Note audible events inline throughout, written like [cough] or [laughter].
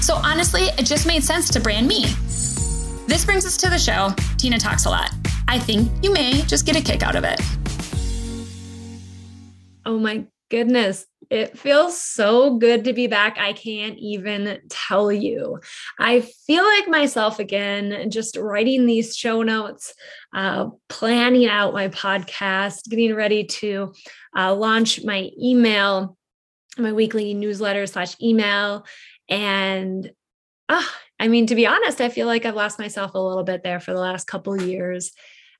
So honestly, it just made sense to brand me. This brings us to the show. Tina talks a lot. I think you may just get a kick out of it. Oh my goodness. It feels so good to be back. I can't even tell you. I feel like myself again, just writing these show notes, uh, planning out my podcast, getting ready to uh, launch my email, my weekly newsletter slash email. And uh, I mean, to be honest, I feel like I've lost myself a little bit there for the last couple years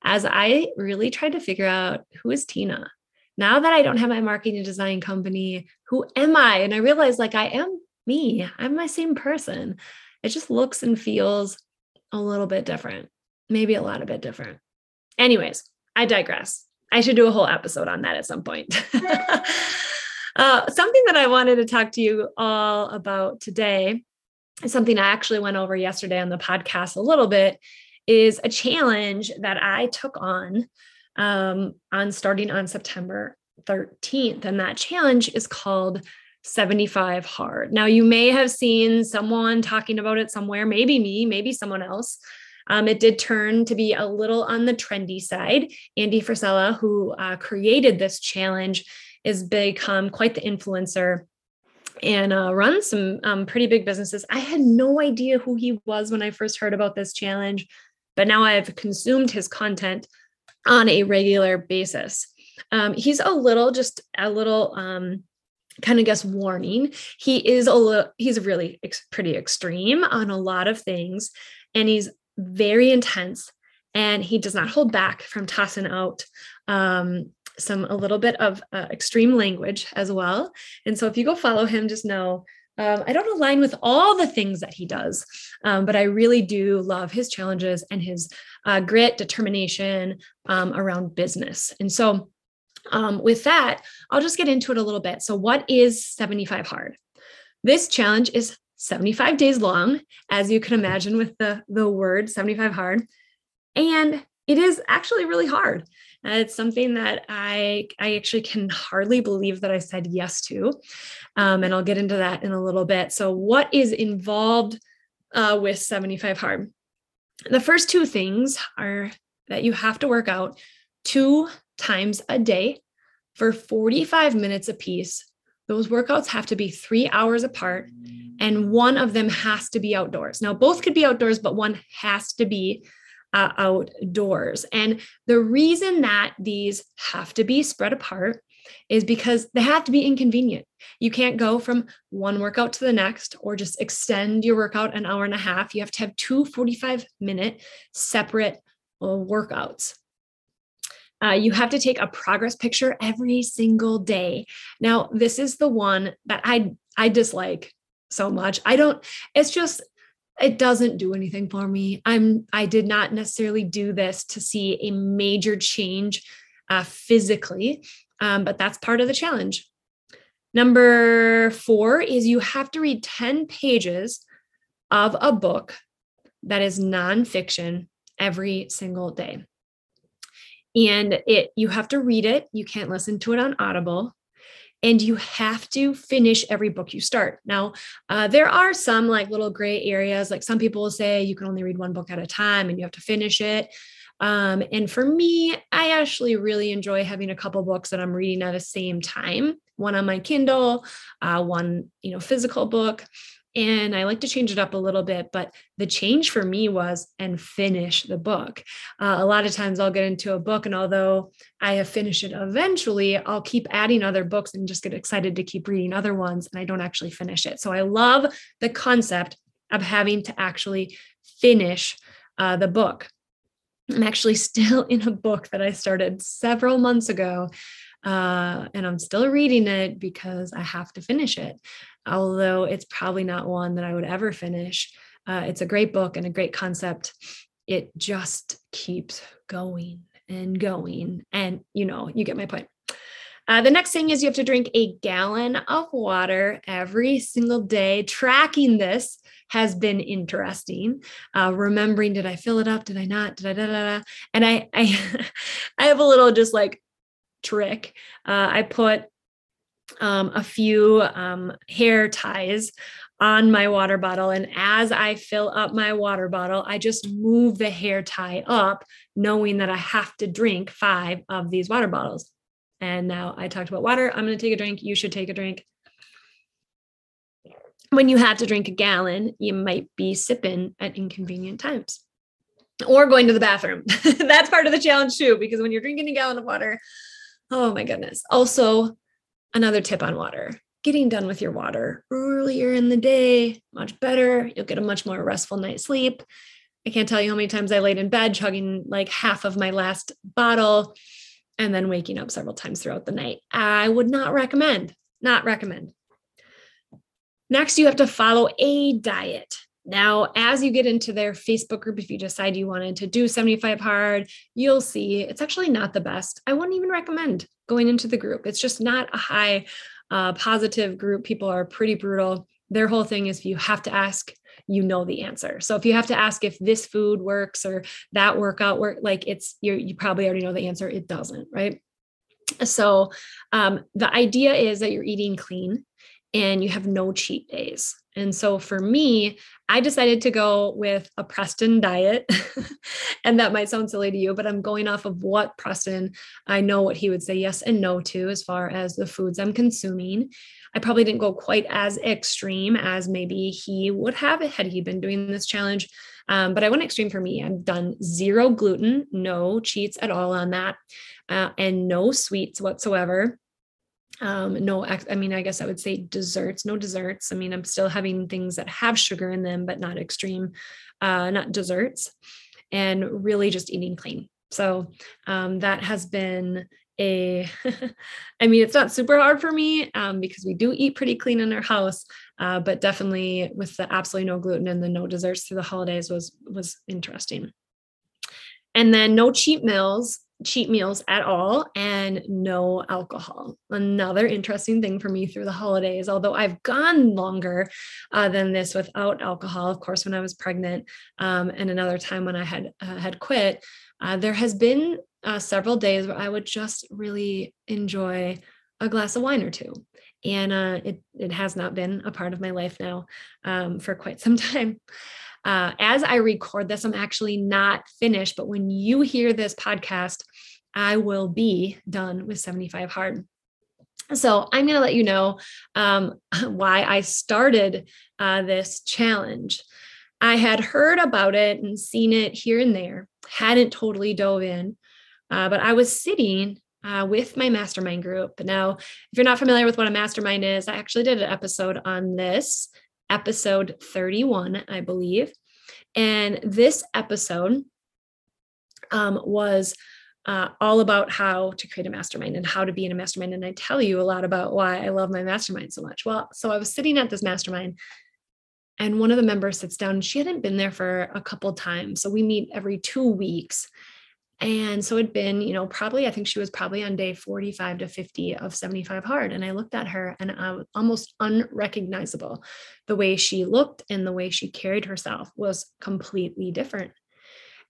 as I really tried to figure out who is Tina now that I don't have my marketing design company, who am I? And I realized like I am me, I'm my same person. It just looks and feels a little bit different, maybe a lot a bit different. Anyways, I digress. I should do a whole episode on that at some point. [laughs] uh, something that I wanted to talk to you all about today something I actually went over yesterday on the podcast a little bit is a challenge that I took on um, on starting on September 13th. And that challenge is called 75 Hard. Now, you may have seen someone talking about it somewhere, maybe me, maybe someone else. Um, it did turn to be a little on the trendy side. Andy Frisella, who uh, created this challenge, has become quite the influencer and uh, runs some um, pretty big businesses. I had no idea who he was when I first heard about this challenge, but now I've consumed his content on a regular basis. Um, he's a little, just a little, um, kind of guess warning. He is a little, he's really ex- pretty extreme on a lot of things, and he's very intense. And he does not hold back from tossing out um, some a little bit of uh, extreme language as well. And so if you go follow him, just know um, I don't align with all the things that he does, um, but I really do love his challenges and his uh, grit, determination um, around business. And so, um, with that, I'll just get into it a little bit. So, what is 75 Hard? This challenge is 75 days long, as you can imagine with the, the word 75 Hard. And it is actually really hard. Uh, it's something that I I actually can hardly believe that I said yes to, um, and I'll get into that in a little bit. So, what is involved uh, with 75 hard? The first two things are that you have to work out two times a day for 45 minutes apiece. Those workouts have to be three hours apart, and one of them has to be outdoors. Now, both could be outdoors, but one has to be uh, outdoors. And the reason that these have to be spread apart is because they have to be inconvenient. You can't go from one workout to the next or just extend your workout an hour and a half. You have to have two 45 minute separate uh, workouts. Uh, you have to take a progress picture every single day. Now, this is the one that I I dislike so much. I don't. It's just it doesn't do anything for me. I'm I did not necessarily do this to see a major change uh, physically, um, but that's part of the challenge. Number four is you have to read 10 pages of a book that is nonfiction every single day. And it you have to read it. You can't listen to it on Audible and you have to finish every book you start. Now, uh, there are some like little gray areas. Like some people will say you can only read one book at a time and you have to finish it. Um, and for me, I actually really enjoy having a couple books that I'm reading at the same time. One on my Kindle, uh, one you know physical book, and I like to change it up a little bit. But the change for me was and finish the book. Uh, a lot of times I'll get into a book, and although I have finished it eventually, I'll keep adding other books and just get excited to keep reading other ones, and I don't actually finish it. So I love the concept of having to actually finish uh, the book. I'm actually [laughs] still in a book that I started several months ago. Uh, and I'm still reading it because I have to finish it although it's probably not one that I would ever finish. Uh, it's a great book and a great concept. It just keeps going and going. And, you know, you get my point. Uh, the next thing is you have to drink a gallon of water every single day. Tracking this has been interesting. Uh, remembering, did I fill it up? Did I not? Da, da, da. And I, [laughs] I, I have a little just like trick. Uh, I put um, a few um, hair ties on my water bottle. And as I fill up my water bottle, I just move the hair tie up, knowing that I have to drink five of these water bottles. And now I talked about water. I'm going to take a drink. You should take a drink. When you have to drink a gallon, you might be sipping at inconvenient times or going to the bathroom. [laughs] That's part of the challenge too, because when you're drinking a gallon of water, oh my goodness. Also, another tip on water getting done with your water earlier in the day, much better. You'll get a much more restful night's sleep. I can't tell you how many times I laid in bed chugging like half of my last bottle and then waking up several times throughout the night. I would not recommend, not recommend. Next, you have to follow a diet. Now, as you get into their Facebook group, if you decide you wanted to do 75 hard, you'll see it's actually not the best. I wouldn't even recommend going into the group. It's just not a high uh, positive group. People are pretty brutal. Their whole thing is if you have to ask you know the answer. So if you have to ask if this food works or that workout work, like it's you you probably already know the answer. It doesn't, right? So um, the idea is that you're eating clean and you have no cheat days. And so for me, I decided to go with a Preston diet. [laughs] and that might sound silly to you, but I'm going off of what Preston, I know what he would say yes and no to as far as the foods I'm consuming. I probably didn't go quite as extreme as maybe he would have had he been doing this challenge. Um, but I went extreme for me. I've done zero gluten, no cheats at all on that, uh, and no sweets whatsoever. Um, no, I mean, I guess I would say desserts, no desserts. I mean, I'm still having things that have sugar in them, but not extreme, uh, not desserts, and really just eating clean. So um, that has been a [laughs] i mean it's not super hard for me um, because we do eat pretty clean in our house uh, but definitely with the absolutely no gluten and the no desserts through the holidays was was interesting and then no cheat meals cheat meals at all and no alcohol another interesting thing for me through the holidays although i've gone longer uh, than this without alcohol of course when i was pregnant um, and another time when i had uh, had quit uh, there has been uh, several days where I would just really enjoy a glass of wine or two. And uh, it, it has not been a part of my life now um, for quite some [laughs] time. Uh, as I record this, I'm actually not finished, but when you hear this podcast, I will be done with 75 hard. So I'm going to let you know um, [laughs] why I started uh, this challenge. I had heard about it and seen it here and there, hadn't totally dove in. Uh, but I was sitting uh, with my mastermind group. Now, if you're not familiar with what a mastermind is, I actually did an episode on this, episode 31, I believe. And this episode um, was uh, all about how to create a mastermind and how to be in a mastermind. And I tell you a lot about why I love my mastermind so much. Well, so I was sitting at this mastermind and one of the members sits down she hadn't been there for a couple times. So we meet every two weeks. And so it'd been, you know, probably, I think she was probably on day 45 to 50 of 75 hard. And I looked at her and I was almost unrecognizable. The way she looked and the way she carried herself was completely different.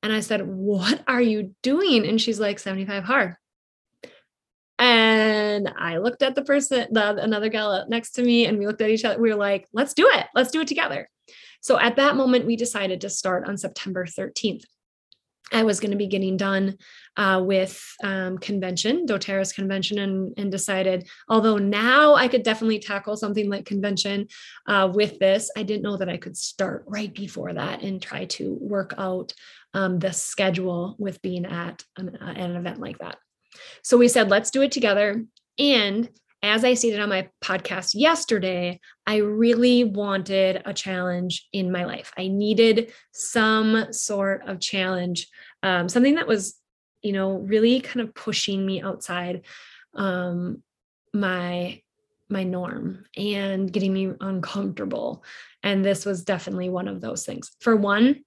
And I said, What are you doing? And she's like, 75 hard. And I looked at the person, the another gal next to me, and we looked at each other. We were like, let's do it. Let's do it together. So at that moment, we decided to start on September 13th. I was going to be getting done uh, with um, convention, doTERRA's convention, and, and decided, although now I could definitely tackle something like convention uh, with this, I didn't know that I could start right before that and try to work out um, the schedule with being at an, uh, an event like that. So we said, let's do it together. And as I stated on my podcast yesterday, I really wanted a challenge in my life. I needed some sort of challenge, um, something that was, you know, really kind of pushing me outside um, my my norm and getting me uncomfortable. And this was definitely one of those things. For one,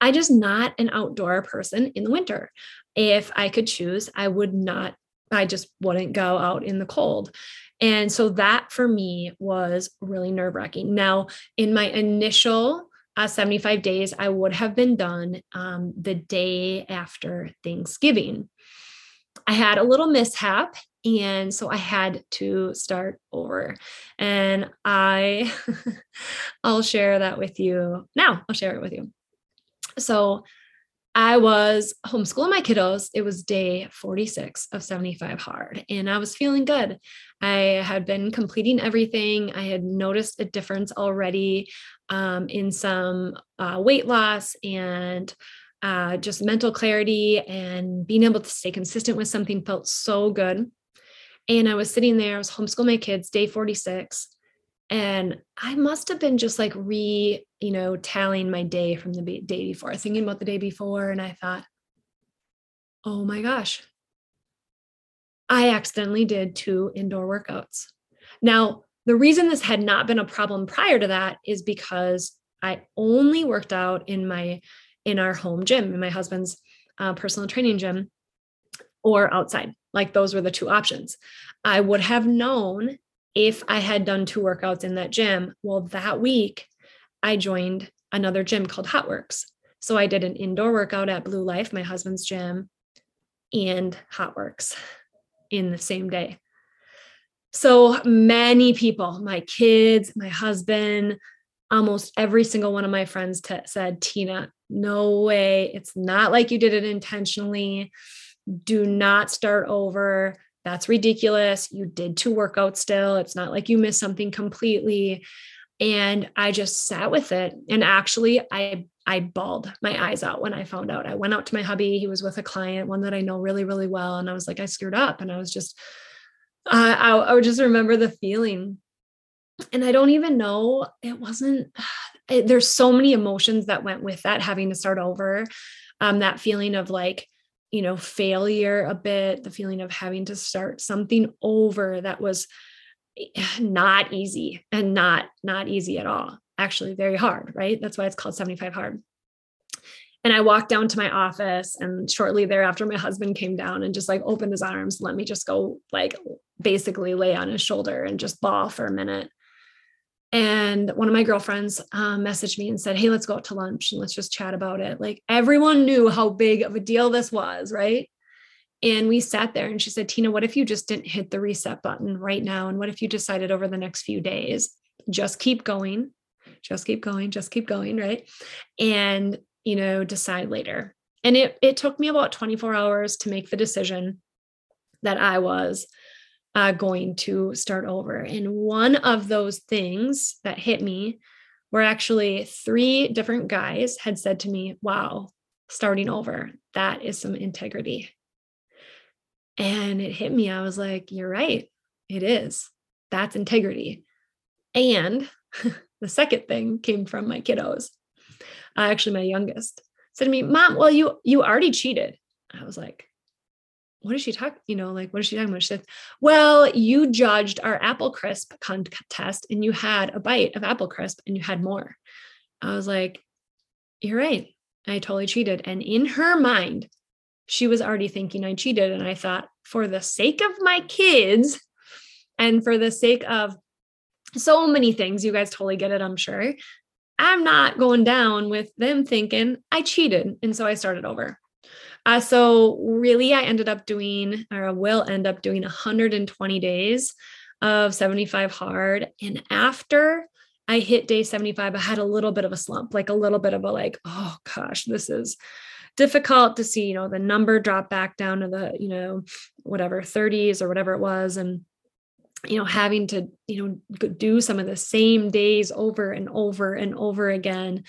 I just not an outdoor person in the winter. If I could choose, I would not, I just wouldn't go out in the cold. And so that for me was really nerve wracking. Now, in my initial uh, 75 days, I would have been done um, the day after Thanksgiving. I had a little mishap and so I had to start over. And I [laughs] I'll share that with you now. I'll share it with you. So I was homeschooling my kiddos. It was day 46 of 75 hard, and I was feeling good. I had been completing everything. I had noticed a difference already um, in some uh, weight loss and uh, just mental clarity, and being able to stay consistent with something felt so good. And I was sitting there, I was homeschooling my kids, day 46. And I must have been just like re, you know, tallying my day from the day before, thinking about the day before. And I thought, oh my gosh, I accidentally did two indoor workouts. Now, the reason this had not been a problem prior to that is because I only worked out in my in our home gym, in my husband's uh, personal training gym, or outside. Like those were the two options. I would have known if I had done two workouts in that gym. Well, that week I joined another gym called HOTWORX. So I did an indoor workout at Blue Life, my husband's gym, and HOTWORX in the same day. So many people, my kids, my husband, almost every single one of my friends t- said, Tina, no way. It's not like you did it intentionally. Do not start over. That's ridiculous. You did two workouts still. It's not like you missed something completely. And I just sat with it. And actually, I I bawled my eyes out when I found out. I went out to my hubby. He was with a client, one that I know really, really well. And I was like, I screwed up. And I was just, uh, I, I would just remember the feeling. And I don't even know, it wasn't, [sighs] it, there's so many emotions that went with that, having to start over. Um, that feeling of like, you know, failure a bit, the feeling of having to start something over that was eh, not easy and not not easy at all. Actually very hard, right? That's why it's called 75 hard. And I walked down to my office and shortly thereafter my husband came down and just like opened his arms, let me just go like basically lay on his shoulder and just bawl for a minute. And one of my girlfriends um, messaged me and said, Hey, let's go out to lunch and let's just chat about it. Like everyone knew how big of a deal this was, right? And we sat there and she said, Tina, what if you just didn't hit the reset button right now? And what if you decided over the next few days, just keep going, just keep going, just keep going, right? And, you know, decide later. And it, it took me about 24 hours to make the decision that I was uh, going to start over. And one of those things that hit me were actually three different guys had said to me, Wow, starting over, that is some integrity. And it hit me. I was like, You're right. It is. That's integrity. And [laughs] the second thing came from my kiddos. Uh, actually, my youngest said to me, Mom, well, you you already cheated. I was like, what is she talking? You know, like, what is she talking about? She said, well, you judged our apple crisp contest and you had a bite of apple crisp and you had more. I was like, you're right. I totally cheated. And in her mind, she was already thinking I cheated. And I thought, for the sake of my kids and for the sake of so many things, you guys totally get it, I'm sure. I'm not going down with them thinking I cheated. And so I started over. Uh, so really, I ended up doing, or I will end up doing 120 days of 75 hard. And after I hit day 75, I had a little bit of a slump, like a little bit of a like, oh gosh, this is difficult to see, you know, the number drop back down to the, you know, whatever 30s or whatever it was. And you know having to you know do some of the same days over and over and over again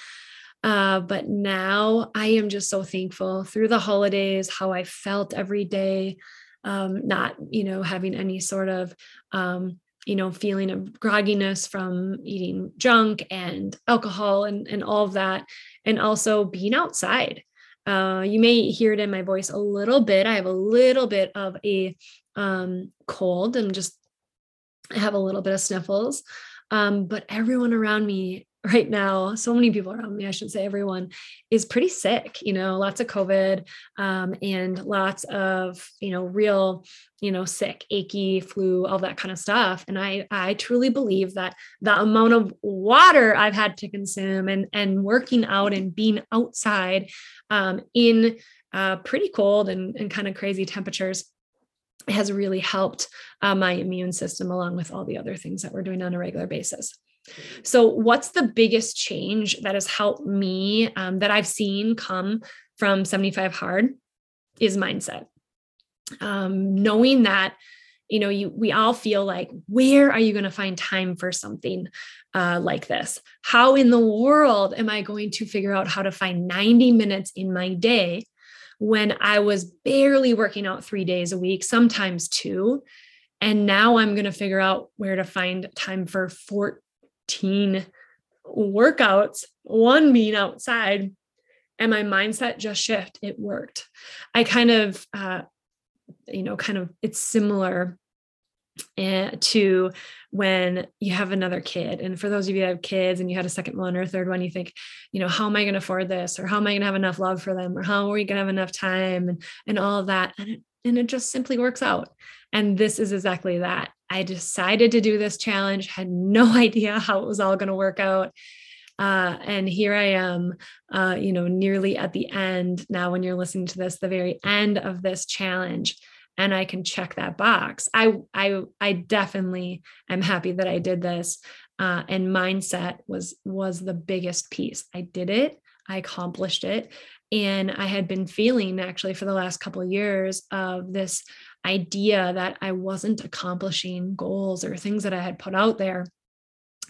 uh, but now I am just so thankful through the holidays, how I felt every day, um, not, you know, having any sort of, um, you know, feeling of grogginess from eating junk and alcohol and, and all of that. And also being outside. Uh, you may hear it in my voice a little bit. I have a little bit of a um, cold. I'm just have a little bit of sniffles. Um, but everyone around me right now, so many people around me, I should say everyone, is pretty sick, you know, lots of COVID um, and lots of, you know, real, you know, sick, achy, flu, all that kind of stuff. And I I truly believe that the amount of water I've had to consume and and working out and being outside um, in uh, pretty cold and, and kind of crazy temperatures has really helped uh, my immune system along with all the other things that we're doing on a regular basis. So, what's the biggest change that has helped me um, that I've seen come from 75 Hard is mindset. Um, knowing that, you know, you we all feel like, where are you going to find time for something uh, like this? How in the world am I going to figure out how to find 90 minutes in my day when I was barely working out three days a week, sometimes two? And now I'm going to figure out where to find time for 14 workouts, one being outside, and my mindset just shift. It worked. I kind of, uh, you know, kind of, it's similar uh, to when you have another kid. And for those of you that have kids and you had a second one or a third one, you think, you know, how am I going to afford this? Or how am I going to have enough love for them? Or how are we going to have enough time? And, and all of that. And it, and it just simply works out. And this is exactly that. I decided to do this challenge, had no [laughs] idea how it was all going to work out. Uh, and here I am, uh, you know, nearly at the end now when you're listening to this, the very end of this challenge. And I can check that box. I I I definitely am happy that I did this. Uh, and mindset was was the biggest piece. I did it. I accomplished it and i had been feeling actually for the last couple of years of this idea that I wasn't accomplishing goals or things that I had put out there.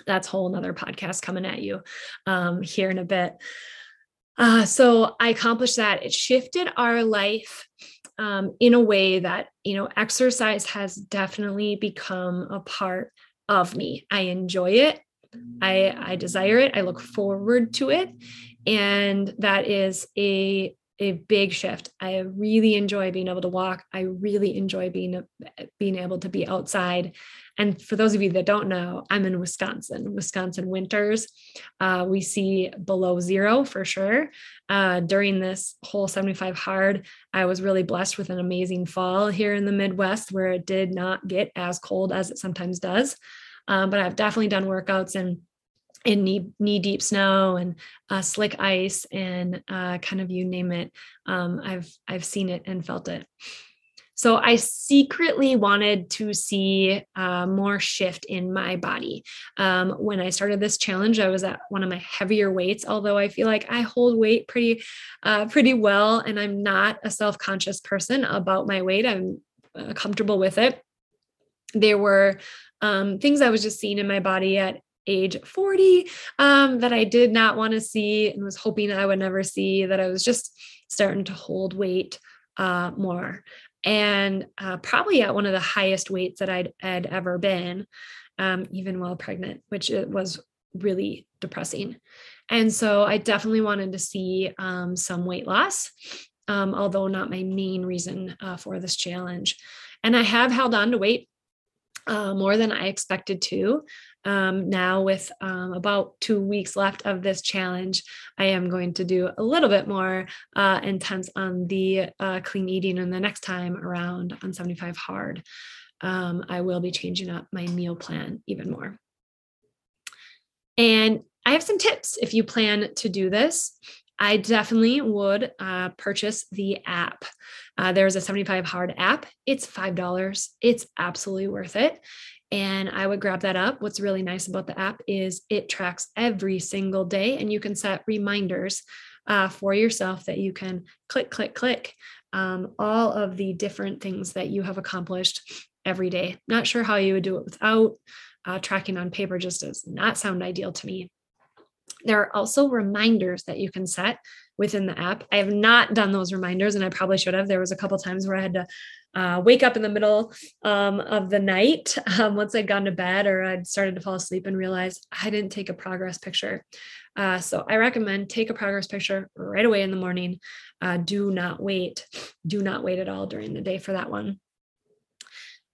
That's whole another podcast coming at you um, here in a bit. Uh, so I accomplished that. It shifted our life um, in a way that, you know, exercise has definitely become a part of me. I enjoy it. I, I desire it. I look forward to it. And that is a a big shift. I really enjoy being able to walk. I really enjoy being being able to be outside. And for those of you that don't know, I'm in Wisconsin. Wisconsin winters, uh, we see below zero for sure. Uh, during this whole 75 hard, I was really blessed with an amazing fall here in the Midwest where it did not get as cold as it sometimes does. Um, but I've definitely done workouts and in knee, knee deep snow and uh, slick ice and uh, kind of you name it. Um, I've I've seen it and felt it. So I secretly wanted to see uh, more shift in my body. Um, when I started this challenge, I was at one of my heavier weights. Although I feel like I hold weight pretty, uh, pretty well, and I'm not a self-conscious person about my weight. I'm uh, comfortable with it. There were um, things I was just seeing in my body at age 40 um, that I did not want to see and was hoping I would never see, that I was just starting to hold weight uh, more. And uh, probably at one of the highest weights that I'd had ever been, um, even while pregnant, which it was really depressing. And so I definitely wanted to see um, some weight loss, um, although not my main reason uh, for this challenge. And I have held on to weight uh, more than I expected to um, now with um, about two weeks left of this challenge, I am going to do a little bit more uh, intense on the uh, clean eating. And the next time around on 75 hard, um, I will be changing up my meal plan even more. And I have some tips if you plan to do this. I definitely would uh, purchase the app. Uh, there's a 75 hard app. It's $5. It's absolutely worth it and I would grab that up. What's really nice about the app is it tracks every single day, and you can set reminders uh, for yourself that you can click, click, click um, all of the different things that you have accomplished every day. Not sure how you would do it without uh, tracking on paper, just does not sound ideal to me. There are also reminders that you can set within the app. I have not done those reminders, and I probably should have. There was a couple times where I had to uh, wake up in the middle um, of the night [laughs] um, once I'd gone to bed or I'd started to fall asleep and realize I didn't take a progress picture. Uh, so I recommend take a progress picture right away in the morning. Uh, do not wait. Do not wait at all during the day for that one.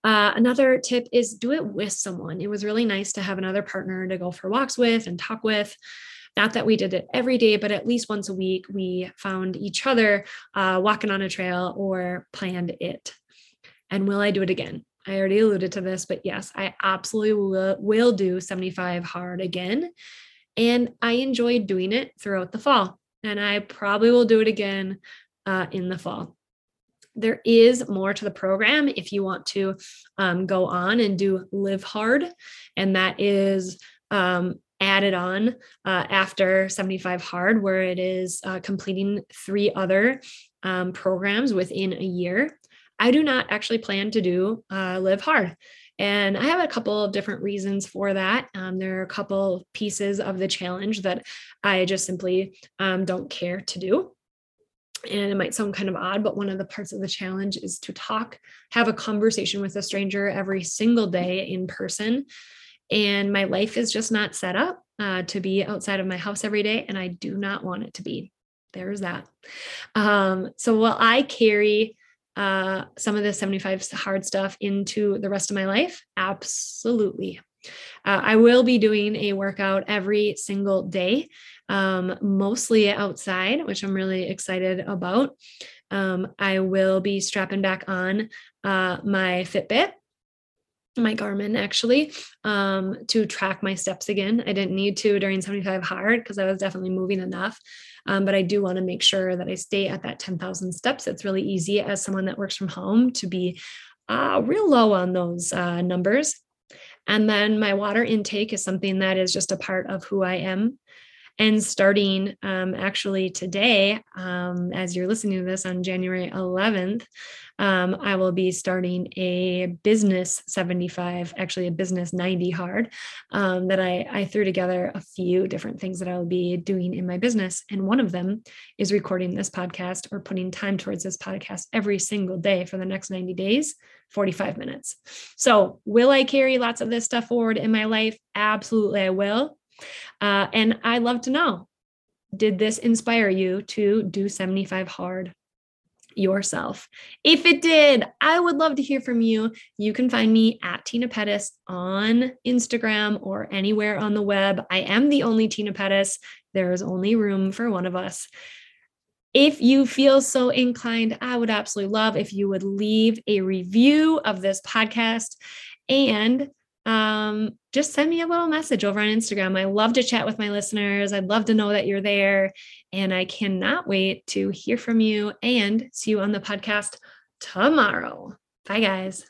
Uh, another tip is do it with someone. It was really nice to have another partner to go for walks with and talk with. Not that we did it every day, but at least once a week, we found each other uh, walking on a trail or planned it. And will I do it again? I already alluded to this, but yes, I absolutely will, will do 75 hard again. And I enjoyed doing it throughout the fall. And I probably will do it again uh, in the fall there is more to the program if you want to um, go on and do live hard and that is um, added on uh, after 75 hard where it is uh, completing three other um, programs within a year i do not actually plan to do uh, live hard and I have a couple of different reasons for that. Um, there are a couple pieces of the challenge that I just simply um, don't care to do and it might sound kind of odd, but one of the parts of the challenge is to talk, have a conversation with a stranger every single day in person. And my life is just not set up uh, to be outside of my house every day, and I do not want it to be. There's that. Um, so while I carry uh, some of the 75 hard stuff into the rest of my life, absolutely. Uh, I will be doing a workout every single day um, mostly outside, which I'm really excited about. Um, I will be strapping back on uh, my Fitbit, my Garmin actually, um, to track my steps again. I didn't need to during 75 hard because I was definitely moving enough. Um, but I do want to make sure that I stay at that 10,000 steps. It's really easy as someone that works from home to be uh, real low on those uh, numbers. And then my water intake is something that is just a part of who I am. And starting um, actually today, um, as you're listening to this on January 11th, um, I will be starting a business 75, actually a business 90 hard um, that I, I threw together a few different things that I will be doing in my business. And one of them is recording this podcast or putting time towards this podcast every single day for the next 90 days, 45 minutes. So, will I carry lots of this stuff forward in my life? Absolutely, I will. Uh, and I love to know did this inspire you to do 75 hard yourself? If it did, I would love to hear from you. You can find me at Tina Pettis on Instagram or anywhere on the web. I am the only Tina Pettis. There is only room for one of us. If you feel so inclined, I would absolutely love if you would leave a review of this podcast and um, just send me a little message over on Instagram. I love to chat with my listeners. I'd love to know that you're there. And I cannot wait to hear from you and see you on the podcast tomorrow. Bye, guys.